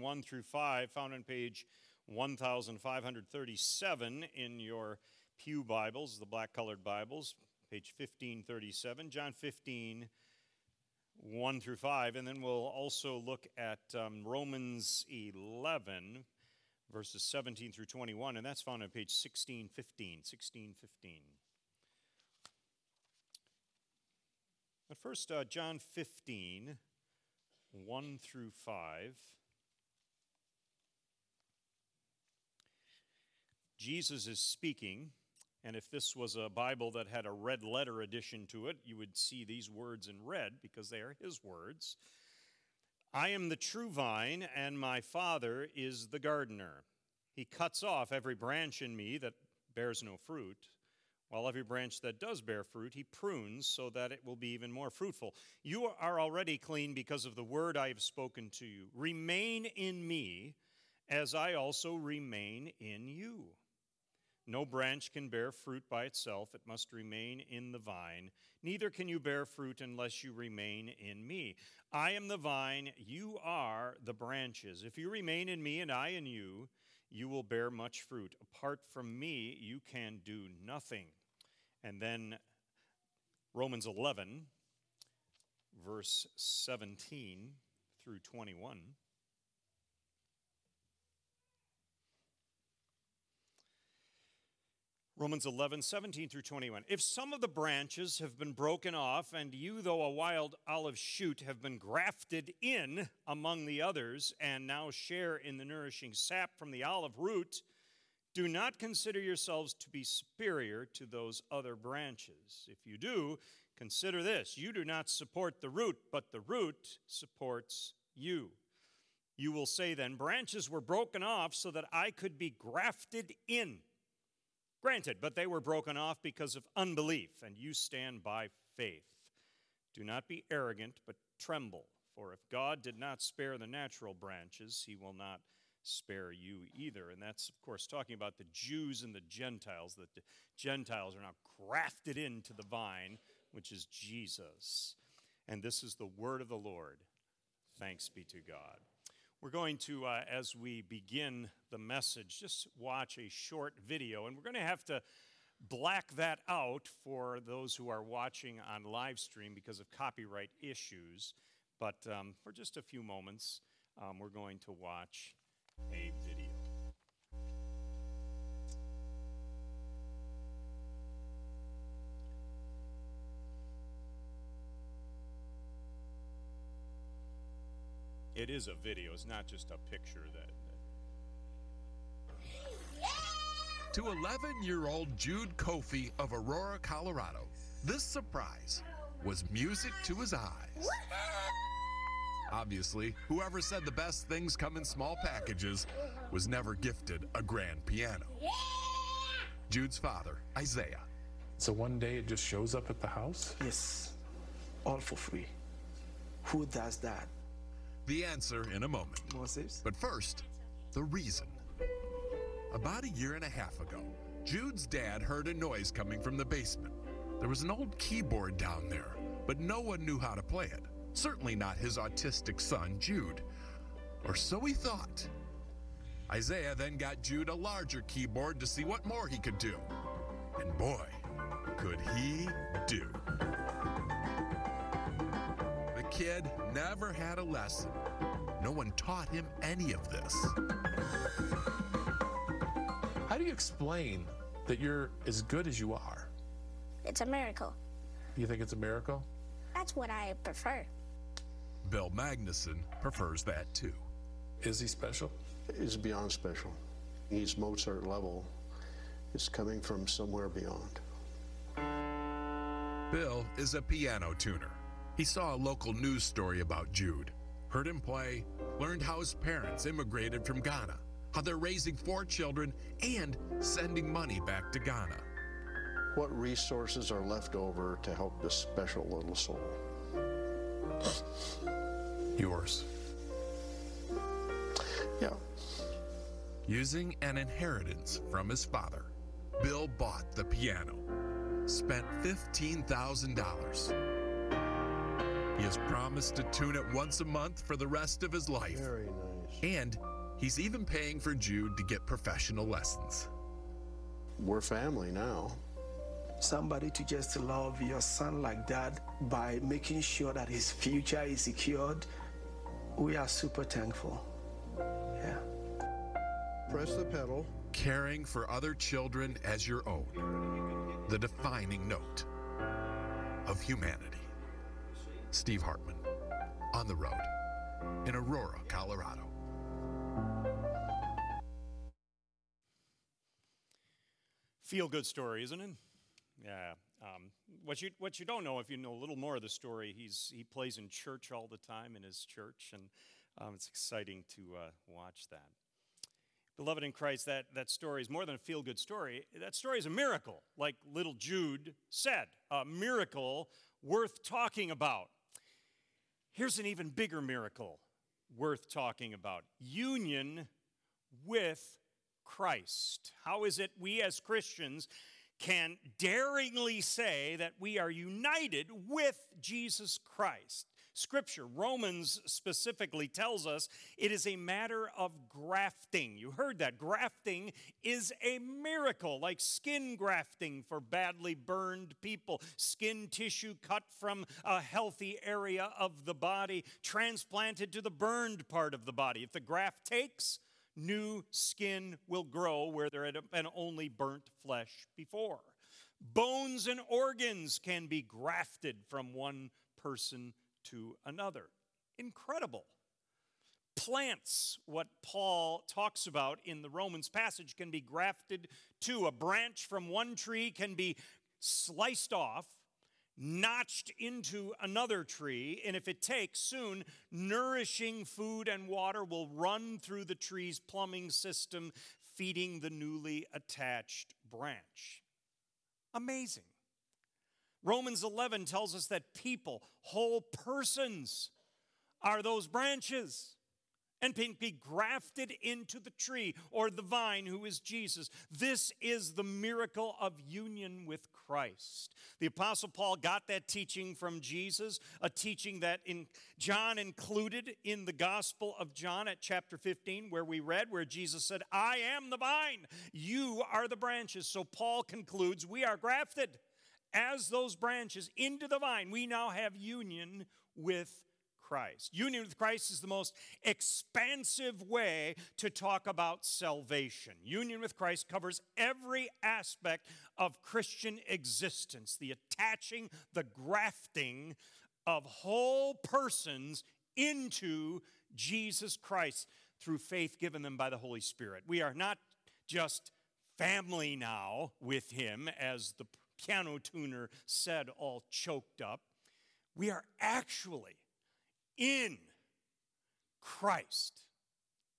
15, 1 through 5, found on page 1537 in your Pew Bibles, the black colored Bibles, page 1537. John 15, 1 through 5. And then we'll also look at um, Romans 11, verses 17 through 21, and that's found on page 1615. 1615. But first, uh, John 15, 1 through 5. Jesus is speaking, and if this was a Bible that had a red letter addition to it, you would see these words in red because they are his words. I am the true vine, and my Father is the gardener. He cuts off every branch in me that bears no fruit, while every branch that does bear fruit, he prunes so that it will be even more fruitful. You are already clean because of the word I have spoken to you. Remain in me, as I also remain in you. No branch can bear fruit by itself, it must remain in the vine. Neither can you bear fruit unless you remain in me. I am the vine, you are the branches. If you remain in me and I in you, you will bear much fruit. Apart from me, you can do nothing. And then Romans 11, verse 17 through 21. Romans 11, 17 through 21. If some of the branches have been broken off, and you, though a wild olive shoot, have been grafted in among the others, and now share in the nourishing sap from the olive root, do not consider yourselves to be superior to those other branches. If you do, consider this you do not support the root, but the root supports you. You will say then, branches were broken off so that I could be grafted in. Granted, but they were broken off because of unbelief, and you stand by faith. Do not be arrogant, but tremble, for if God did not spare the natural branches, he will not spare you either. And that's, of course, talking about the Jews and the Gentiles, that the Gentiles are now grafted into the vine, which is Jesus. And this is the word of the Lord. Thanks be to God. We're going to, uh, as we begin the message, just watch a short video, and we're going to have to black that out for those who are watching on live stream because of copyright issues. But um, for just a few moments, um, we're going to watch a video. It is a video, it's not just a picture that. To 11 year old Jude Kofi of Aurora, Colorado, this surprise was music to his eyes. Obviously, whoever said the best things come in small packages was never gifted a grand piano. Jude's father, Isaiah. So one day it just shows up at the house? Yes, all for free. Who does that? The answer in a moment. But first, the reason. About a year and a half ago, Jude's dad heard a noise coming from the basement. There was an old keyboard down there, but no one knew how to play it. Certainly not his autistic son, Jude. Or so he thought. Isaiah then got Jude a larger keyboard to see what more he could do. And boy, could he do. The kid never had a lesson. No one taught him any of this. How do you explain that you're as good as you are? It's a miracle. You think it's a miracle? That's what I prefer. Bill Magnuson prefers that too. Is he special? is beyond special. He's Mozart level. It's coming from somewhere beyond. Bill is a piano tuner. He saw a local news story about Jude, heard him play, learned how his parents immigrated from Ghana, how they're raising four children and sending money back to Ghana. What resources are left over to help this special little soul? Yours. Yeah, Using an inheritance from his father, Bill bought the piano, spent $15,000. He has promised to tune it once a month for the rest of his life. very nice. And he's even paying for Jude to get professional lessons. We're family now. Somebody to just love your son like that by making sure that his future is secured. We are super thankful. Yeah. Press the pedal. Caring for other children as your own. The defining note of humanity. Steve Hartman, on the road in Aurora, Colorado. Feel good story, isn't it? Yeah. Um, what you what you don't know, if you know a little more of the story, he's he plays in church all the time in his church, and um, it's exciting to uh, watch that. Beloved in Christ, that, that story is more than a feel good story. That story is a miracle, like little Jude said, a miracle worth talking about. Here's an even bigger miracle worth talking about union with Christ. How is it we as Christians can daringly say that we are united with Jesus Christ? Scripture, Romans specifically tells us it is a matter of grafting. You heard that. Grafting is a miracle, like skin grafting for badly burned people, skin tissue cut from a healthy area of the body, transplanted to the burned part of the body. If the graft takes, new skin will grow where there had been only burnt flesh before. Bones and organs can be grafted from one person to another. Incredible. Plants, what Paul talks about in the Romans passage, can be grafted to. A branch from one tree can be sliced off, notched into another tree, and if it takes, soon nourishing food and water will run through the tree's plumbing system, feeding the newly attached branch. Amazing. Romans 11 tells us that people, whole persons, are those branches and can be grafted into the tree or the vine who is Jesus. This is the miracle of union with Christ. The Apostle Paul got that teaching from Jesus, a teaching that in John included in the Gospel of John at chapter 15, where we read, where Jesus said, I am the vine, you are the branches. So Paul concludes, we are grafted as those branches into the vine, we now have union with Christ. Union with Christ is the most expansive way to talk about salvation. Union with Christ covers every aspect of Christian existence the attaching, the grafting of whole persons into Jesus Christ through faith given them by the Holy Spirit. We are not just family now with Him, as the piano tuner said, all choked up. We are actually in Christ.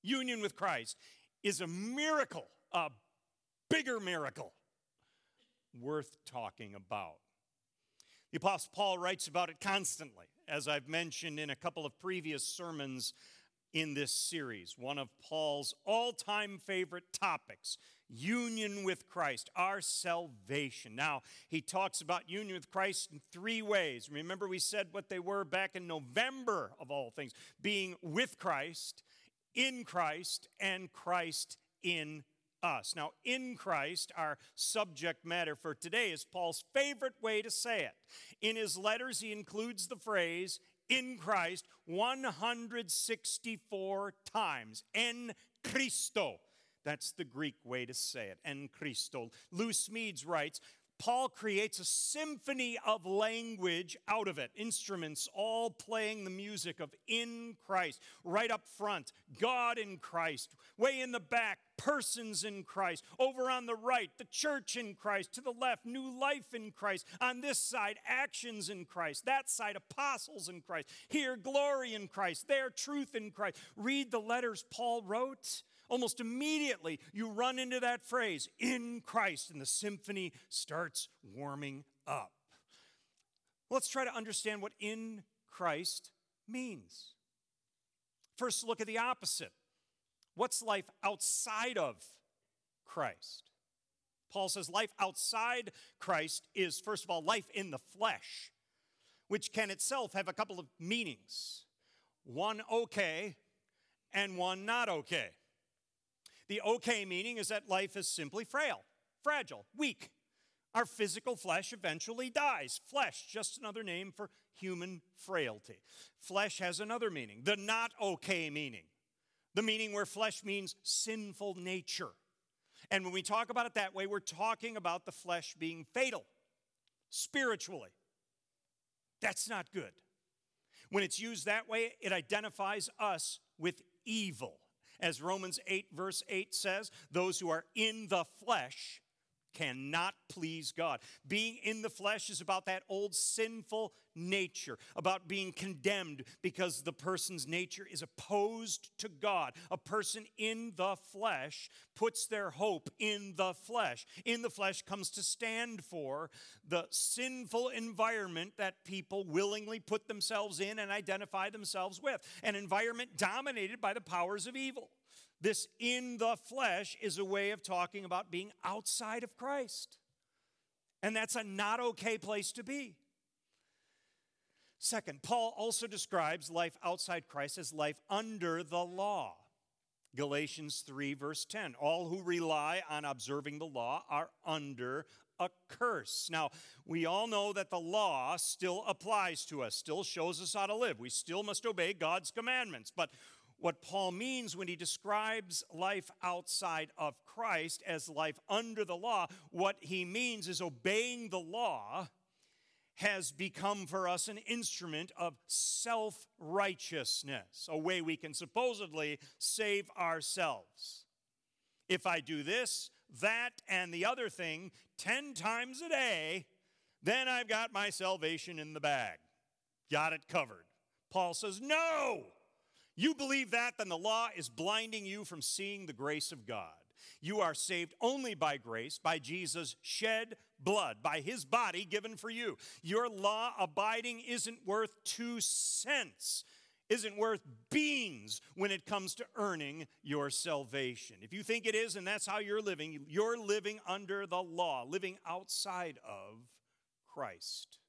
Union with Christ is a miracle, a bigger miracle worth talking about. The Apostle Paul writes about it constantly, as I've mentioned in a couple of previous sermons in this series. One of Paul's all time favorite topics union with Christ, our salvation. Now, he talks about union with Christ in three ways. Remember, we said what they were back in November, of all things being with Christ, in Christ, and Christ in us. Now, in Christ, our subject matter for today is Paul's favorite way to say it. In his letters, he includes the phrase, in Christ 164 times. En Christo. That's the Greek way to say it, en Christo. Lou Smedes writes, Paul creates a symphony of language out of it, instruments all playing the music of in Christ. Right up front, God in Christ. Way in the back, persons in Christ. Over on the right, the church in Christ. To the left, new life in Christ. On this side, actions in Christ. That side, apostles in Christ. Here, glory in Christ. There, truth in Christ. Read the letters Paul wrote almost immediately you run into that phrase, in Christ, and the symphony starts warming up. Let's try to understand what in Christ means. First, look at the opposite. What's life outside of Christ? Paul says life outside Christ is, first of all, life in the flesh, which can itself have a couple of meanings. One, okay, and one not okay. The okay meaning is that life is simply frail, fragile, weak. Our physical flesh eventually dies. Flesh, just another name for human frailty. Flesh has another meaning, the not okay meaning, the meaning where flesh means sinful nature. And when we talk about it that way, we're talking about the flesh being fatal spiritually. That's not good. When it's used that way, it identifies us with evil. As Romans 8, verse 8 says, those who are in the flesh cannot please God. Being in the flesh is about that old sinful nature, about being condemned because the person's nature is opposed to God. A person in the flesh puts their hope in the flesh. In the flesh comes to stand for the sinful environment that people willingly put themselves in and identify themselves with, an environment dominated by the powers of evil. This in the flesh is a way of talking about being outside of Christ. And that's a not okay place to be. Second, Paul also describes life outside Christ as life under the law. Galatians 3, verse 10. All who rely on observing the law are under a curse. Now, we all know that the law still applies to us, still shows us how to live. We still must obey God's commandments. But what Paul means when he describes life outside of Christ as life under the law, what he means is obeying the law has become for us an instrument of self righteousness, a way we can supposedly save ourselves. If I do this, that, and the other thing 10 times a day, then I've got my salvation in the bag. Got it covered. Paul says, No! You believe that, then the law is blinding you from seeing the grace of God. You are saved only by grace, by Jesus' shed blood, by his body given for you. Your law abiding isn't worth two cents, isn't worth beans when it comes to earning your salvation. If you think it is and that's how you're living, you're living under the law, living outside of Christ.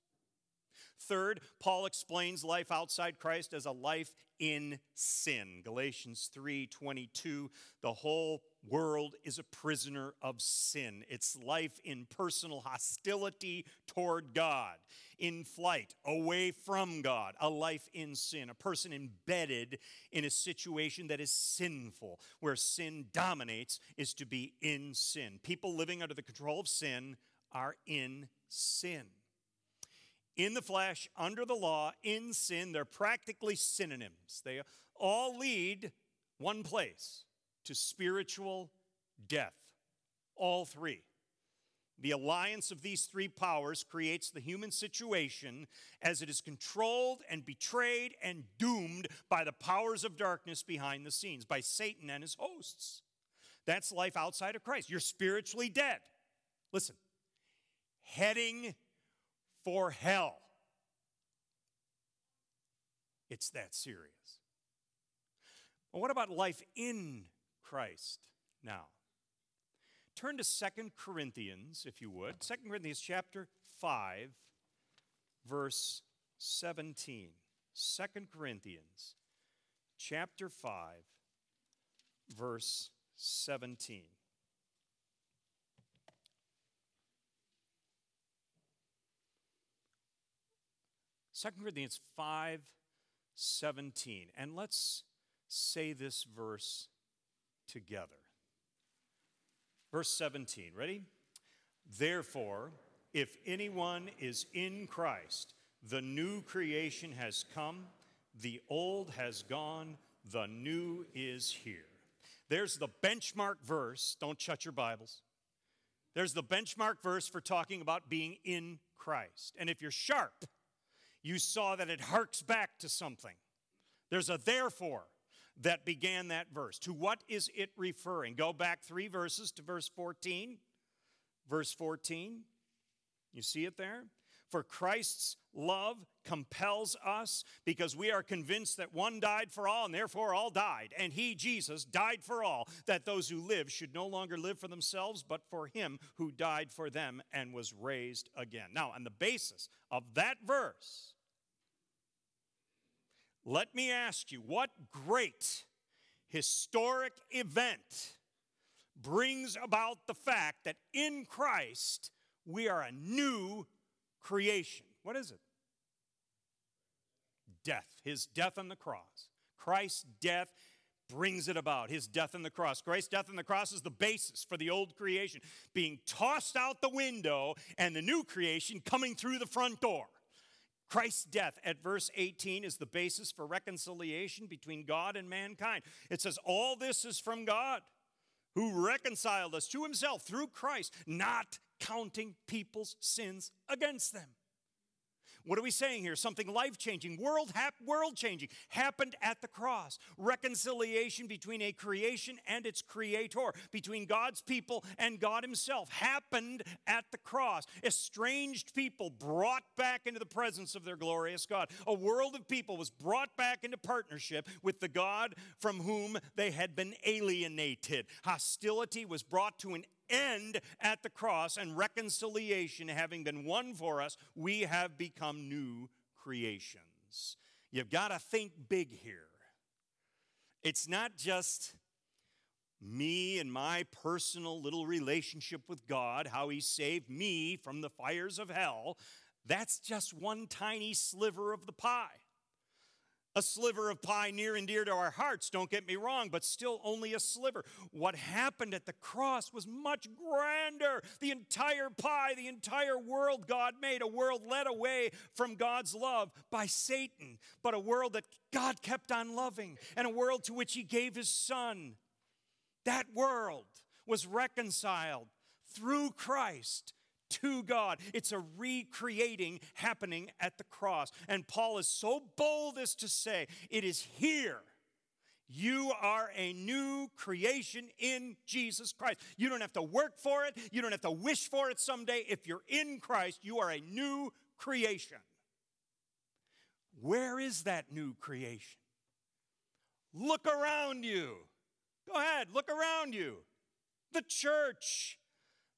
Third, Paul explains life outside Christ as a life in sin. Galatians 3:22, the whole world is a prisoner of sin. It's life in personal hostility toward God, in flight away from God, a life in sin, a person embedded in a situation that is sinful, where sin dominates is to be in sin. People living under the control of sin are in sin in the flesh, under the law, in sin. They're practically synonyms. They all lead one place to spiritual death. All three. The alliance of these three powers creates the human situation as it is controlled and betrayed and doomed by the powers of darkness behind the scenes, by Satan and his hosts. That's life outside of Christ. You're spiritually dead. Listen, heading for hell. It's that serious. What about life in Christ now? Turn to Second Corinthians, if you would. Second Corinthians chapter 5, verse 17. 2 Corinthians chapter 5, verse 17. 2 Corinthians 5 17. And let's say this verse together. Verse 17, ready? Therefore, if anyone is in Christ, the new creation has come, the old has gone, the new is here. There's the benchmark verse. Don't shut your Bibles. There's the benchmark verse for talking about being in Christ. And if you're sharp, you saw that it harks back to something. There's a therefore that began that verse. To what is it referring? Go back three verses to verse 14. Verse 14. You see it there? For Christ's love compels us because we are convinced that one died for all and therefore all died. And he, Jesus, died for all, that those who live should no longer live for themselves, but for him who died for them and was raised again. Now, on the basis of that verse, let me ask you, what great historic event brings about the fact that in Christ we are a new creation. What is it? Death, his death on the cross. Christ's death brings it about, his death on the cross. Christ's death on the cross is the basis for the old creation being tossed out the window and the new creation coming through the front door. Christ's death at verse 18 is the basis for reconciliation between God and mankind. It says, All this is from God who reconciled us to himself through Christ, not counting people's sins against them. What are we saying here? Something life changing, world, hap- world changing happened at the cross. Reconciliation between a creation and its creator, between God's people and God Himself, happened at the cross. Estranged people brought back into the presence of their glorious God. A world of people was brought back into partnership with the God from whom they had been alienated. Hostility was brought to an end at the cross, and reconciliation having been won for us, we have become new creations. You've got to think big here. It's not just me and my personal little relationship with God, how He saved me from the fires of hell. That's just one tiny sliver of the pie a sliver of pie near and dear to our hearts, don't get me wrong, but still only a sliver. What happened at the cross was much grander. The entire pie, the entire world God made, a world led away from God's love by Satan, but a world that God kept on loving, and a world to which He gave His Son. That world was reconciled through Christ to God. It's a recreating happening at the cross. And Paul is so bold as to say, It is here. You are a new creation in Jesus Christ. You don't have to work for it. You don't have to wish for it someday. If you're in Christ, you are a new creation. Where is that new creation? Look around you. Go ahead, look around you. The church.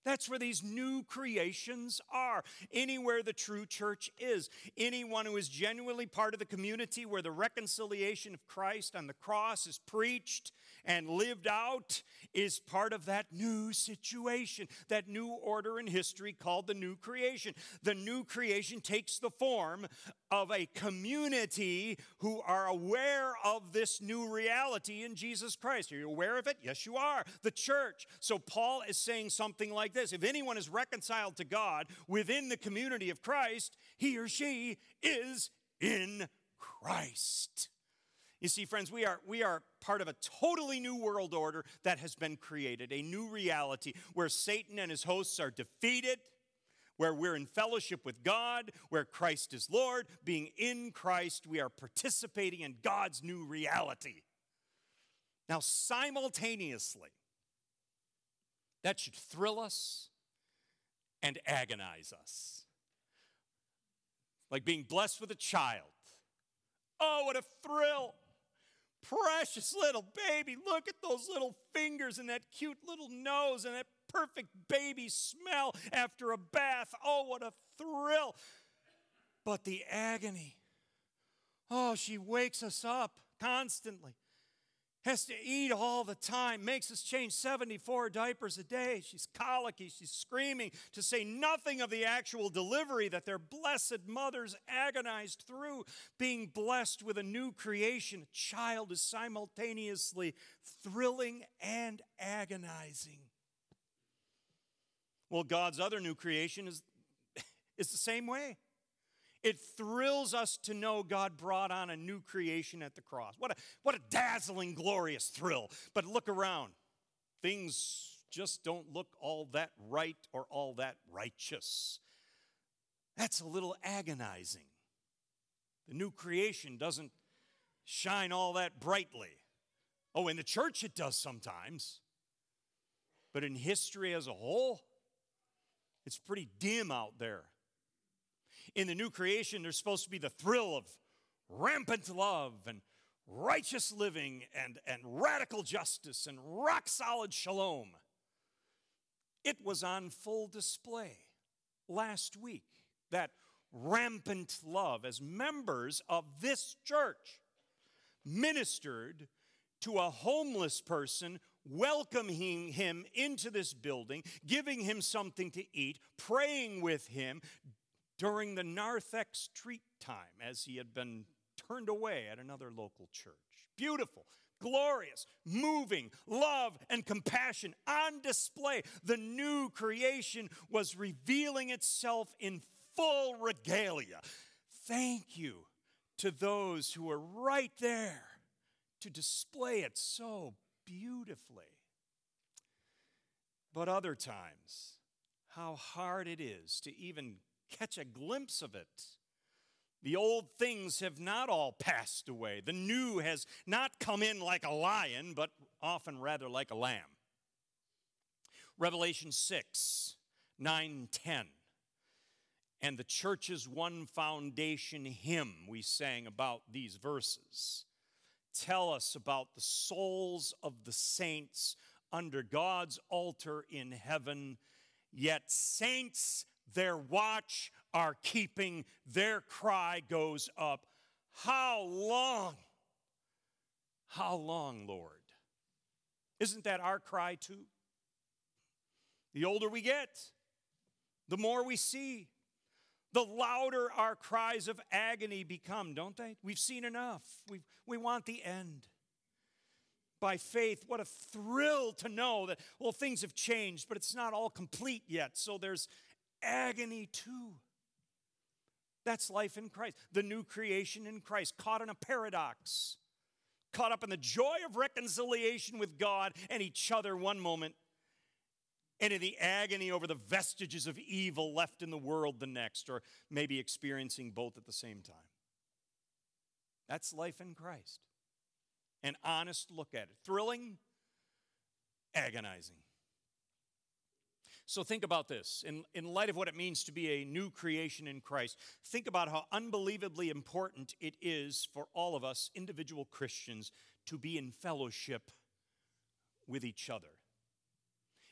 That's where these new creations are. Anywhere the true church is. Anyone who is genuinely part of the community where the reconciliation of Christ on the cross is preached and lived out is part of that new situation, that new order in history called the new creation. The new creation takes the form of a community who are aware of this new reality in Jesus Christ. Are you aware of it? Yes, you are. The church. So Paul is saying something like this If anyone is reconciled to God within the community of Christ, he or she is in Christ. You see, friends, we are, we are part of a totally new world order that has been created, a new reality where Satan and his hosts are defeated, where we're in fellowship with God, where Christ is Lord. Being in Christ, we are participating in God's new reality. Now, simultaneously, that should thrill us and agonize us. Like being blessed with a child. Oh, what a thrill! Precious little baby. Look at those little fingers and that cute little nose and that perfect baby smell after a bath. Oh, what a thrill. But the agony. Oh, she wakes us up constantly has to eat all the time, makes us change 74 diapers a day. She's colicky, she's screaming, to say nothing of the actual delivery that their blessed mothers agonized through. Being blessed with a new creation, a child is simultaneously thrilling and agonizing. Well, God's other new creation is, is the same way. It thrills us to know God brought on a new creation at the cross. What a, what a dazzling, glorious thrill. But look around. Things just don't look all that right or all that righteous. That's a little agonizing. The new creation doesn't shine all that brightly. Oh, in the church it does sometimes. But in history as a whole, it's pretty dim out there in the new creation, there's supposed to be the thrill of rampant love and righteous living and, and radical justice and rock solid shalom. It was on full display last week, that rampant love as members of this church ministered to a homeless person, welcoming him into this building, giving him something to eat, praying with him during the narthex treat time as he had been turned away at another local church. Beautiful, glorious, moving, love and compassion on display. The new creation was revealing itself in full regalia. Thank you to those who were right there to display it so beautifully. But other times, how hard it is to even catch a glimpse of it. The old things have not all passed away. The new has not come in like a lion, but often rather like a lamb. Revelation 6, 9, 10. And the church's one foundation hymn we sang about these verses tell us about the souls of the saints under God's altar in heaven. Yet saints their watch are keeping, their cry goes up. How long? How long, Lord? Isn't that our cry too? The older we get, the more we see, the louder our cries of agony become, don't they? We've seen enough. we we want the end. By faith, what a thrill to know that, well, things have changed, but it's not all complete yet. So there's agony too. That's life in Christ, the new creation in Christ, caught in a paradox, caught up in the joy of reconciliation with God and each other one moment, and in the agony over the vestiges of evil left in the world the next, or maybe experiencing both at the same time. That's life in Christ. An honest look at it. Thrilling, agonizing. So think about this. In, in light of what it means to be a new creation in Christ, think about how unbelievably important it is for all of us, individual Christians, to be in fellowship with each other.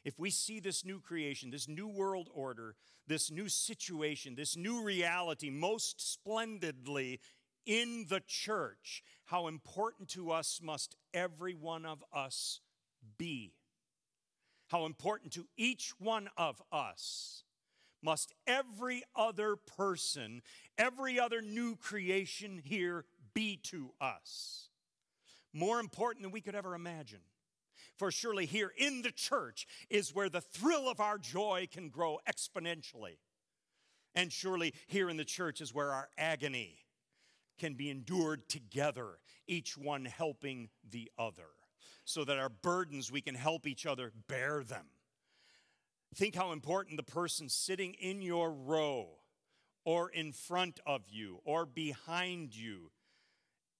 If we see this new creation, this new world order, this new situation, this new reality most splendidly in the church, how important to us must every one of us be how important to each one of us must every other person, every other new creation here be to us. More important than we could ever imagine. For surely here in the church is where the thrill of our joy can grow exponentially. And surely here in the church is where our agony can be endured together, each one helping the other so that our burdens, we can help each other bear them. Think how important the person sitting in your row or in front of you or behind you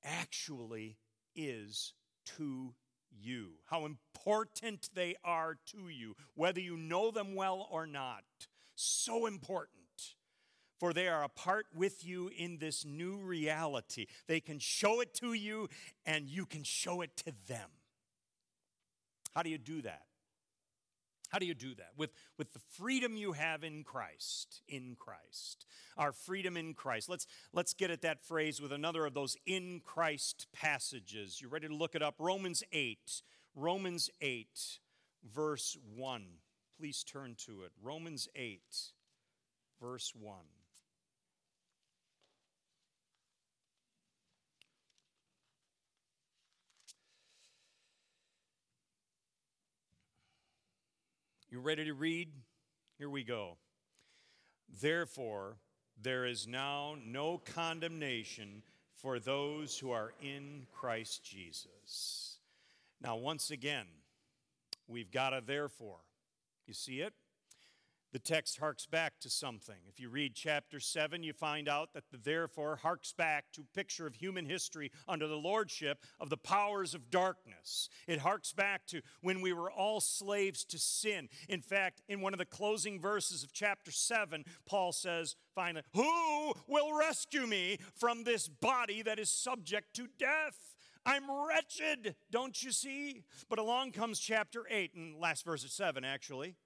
actually is to you. How important they are to you, whether you know them well or not. So important. For they are a part with you in this new reality. They can show it to you, and you can show it to them. How do you do that? How do you do that? With, with the freedom you have in Christ, in Christ. Our freedom in Christ. Let's, let's get at that phrase with another of those in Christ passages. You ready to look it up? Romans 8. Romans 8, verse 1. Please turn to it. Romans 8, verse 1. You ready to read? Here we go. Therefore, there is now no condemnation for those who are in Christ Jesus. Now, once again, we've got a therefore. You see it? The text harks back to something. If you read chapter 7, you find out that the therefore harks back to picture of human history under the lordship of the powers of darkness. It harks back to when we were all slaves to sin. In fact, in one of the closing verses of chapter 7, Paul says, finally, Who will rescue me from this body that is subject to death? I'm wretched, don't you see? But along comes chapter 8, and last verse of 7, actually.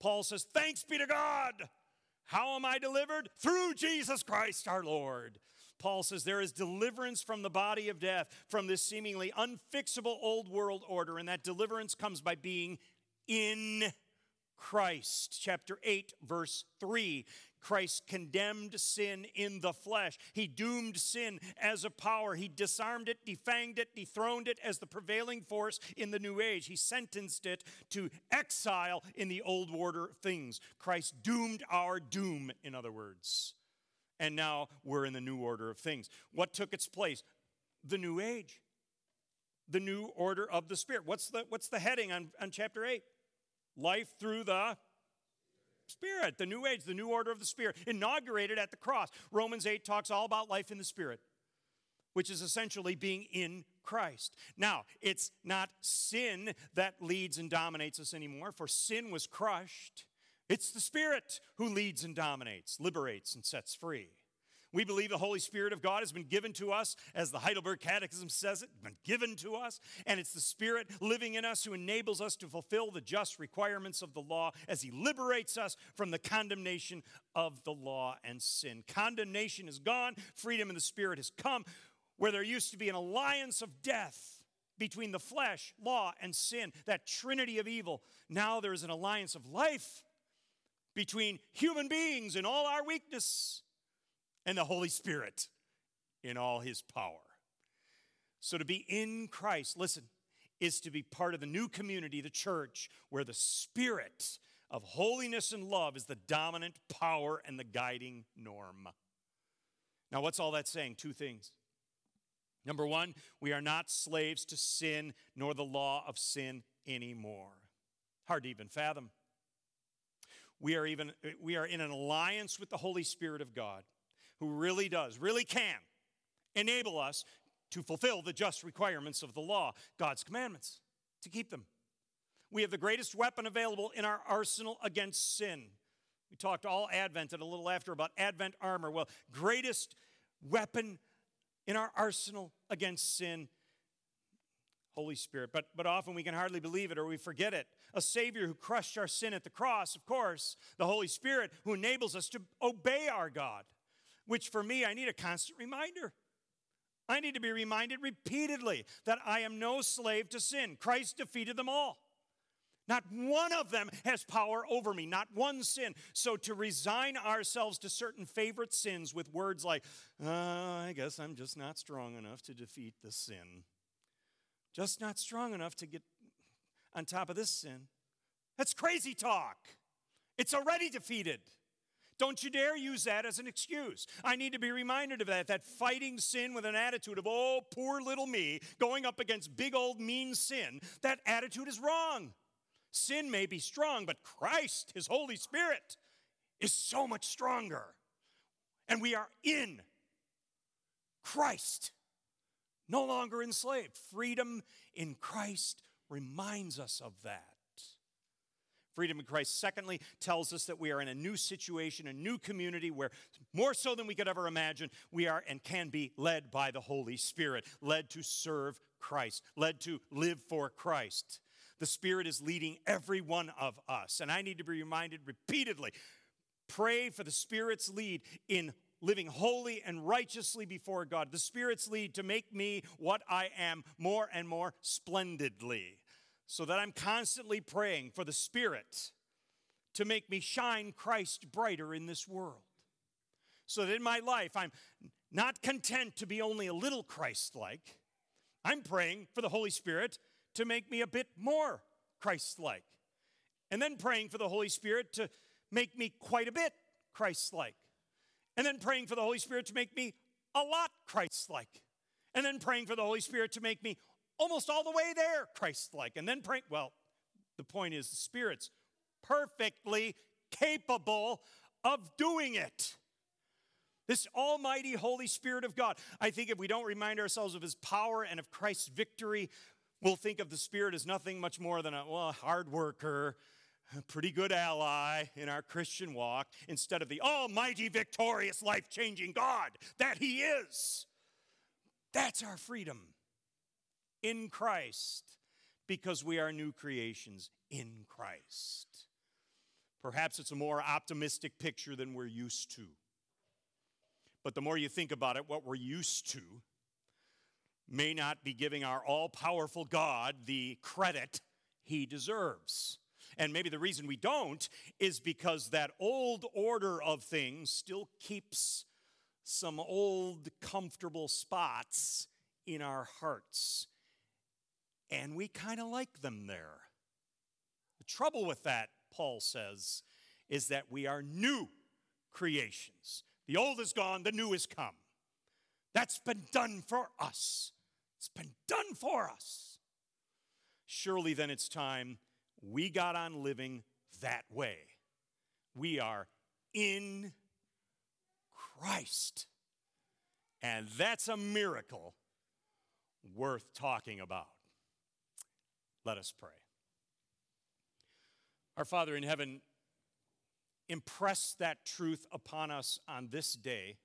Paul says, Thanks be to God. How am I delivered? Through Jesus Christ our Lord. Paul says there is deliverance from the body of death, from this seemingly unfixable old world order, and that deliverance comes by being in Christ. Chapter 8, verse 3. Christ condemned sin in the flesh. He doomed sin as a power. He disarmed it, defanged it, dethroned it as the prevailing force in the new age. He sentenced it to exile in the old order of things. Christ doomed our doom, in other words. And now we're in the new order of things. What took its place? The new age. The new order of the Spirit. What's the, what's the heading on, on chapter 8? Life through the Spirit, the new age, the new order of the Spirit, inaugurated at the cross. Romans 8 talks all about life in the Spirit, which is essentially being in Christ. Now, it's not sin that leads and dominates us anymore, for sin was crushed. It's the Spirit who leads and dominates, liberates, and sets free. We believe the Holy Spirit of God has been given to us, as the Heidelberg Catechism says it, been given to us, and it's the Spirit living in us who enables us to fulfill the just requirements of the law as He liberates us from the condemnation of the law and sin. Condemnation is gone, freedom in the Spirit has come, where there used to be an alliance of death between the flesh, law, and sin, that trinity of evil. Now there is an alliance of life between human beings and all our weakness and the Holy Spirit in all his power. So to be in Christ, listen, is to be part of the new community, the church, where the Spirit of holiness and love is the dominant power and the guiding norm. Now, what's all that saying? Two things. Number one, we are not slaves to sin nor the law of sin anymore. Hard to even fathom. We are even we are in an alliance with the Holy Spirit of God who really does, really can enable us to fulfill the just requirements of the law, God's commandments, to keep them. We have the greatest weapon available in our arsenal against sin. We talked all Advent and a little after about Advent armor. Well, greatest weapon in our arsenal against sin Holy Spirit. But, but often we can hardly believe it or we forget it. A Savior who crushed our sin at the cross, of course. The Holy Spirit who enables us to obey our God which for me, I need a constant reminder. I need to be reminded repeatedly that I am no slave to sin. Christ defeated them all. Not one of them has power over me, not one sin. So to resign ourselves to certain favorite sins with words like, uh, I guess I'm just not strong enough to defeat the sin, just not strong enough to get on top of this sin, that's crazy talk. It's already defeated. Don't you dare use that as an excuse. I need to be reminded of that, that fighting sin with an attitude of, oh, poor little me, going up against big old mean sin, that attitude is wrong. Sin may be strong, but Christ, His Holy Spirit, is so much stronger. And we are in Christ, no longer enslaved. Freedom in Christ reminds us of that. Freedom in Christ, secondly, tells us that we are in a new situation, a new community where, more so than we could ever imagine, we are and can be led by the Holy Spirit, led to serve Christ, led to live for Christ. The Spirit is leading every one of us. And I need to be reminded repeatedly pray for the Spirit's lead in living holy and righteously before God. The Spirit's lead to make me what I am more and more splendidly so that I'm constantly praying for the Spirit to make me shine Christ brighter in this world. So that in my life, I'm not content to be only a little Christ like. I'm praying for the Holy Spirit to make me a bit more Christ like. And then praying for the Holy Spirit to make me quite a bit Christ like. And then praying for the Holy Spirit to make me a lot Christ like. And then praying for the Holy Spirit to make me almost all the way there, Christ like. And then pray, well, the point is the Spirit's perfectly capable of doing it. This almighty Holy Spirit of God. I think if we don't remind ourselves of his power and of Christ's victory, we'll think of the Spirit as nothing much more than a well, hard worker, a pretty good ally in our Christian walk, instead of the almighty, victorious, life changing God that he is. That's our freedom in Christ because we are new creations in Christ. Perhaps it's a more optimistic picture than we're used to. But the more you think about it, what we're used to may not be giving our all powerful God the credit he deserves. And maybe the reason we don't is because that old order of things still keeps some old comfortable spots in our hearts. And we kind of like them there. The trouble with that, Paul says, is that we are new creations. The old is gone, the new is come. That's been done for us. It's been done for us. Surely then it's time we got on living that way. We are in Christ. And that's a miracle worth talking about. Let us pray. Our Father in heaven, impress that truth upon us on this day,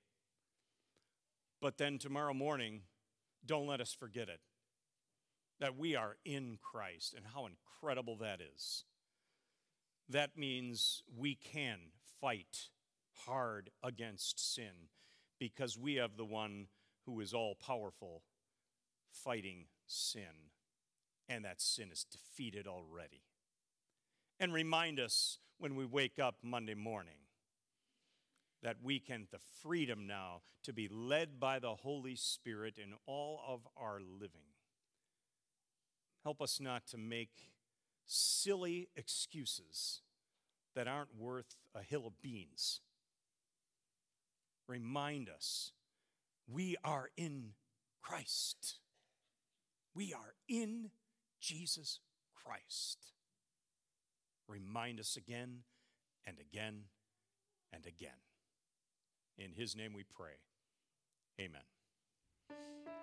but then tomorrow morning, don't let us forget it that we are in Christ and how incredible that is. That means we can fight hard against sin because we have the one who is all powerful fighting sin, and that sin is defeated already. And remind us when we wake up Monday morning that we can the freedom now to be led by the Holy Spirit in all of our living. Help us not to make silly excuses that aren't worth a hill of beans. Remind us we are in Christ. We are in Jesus Christ. Remind us again and again and again. In his name we pray. Amen.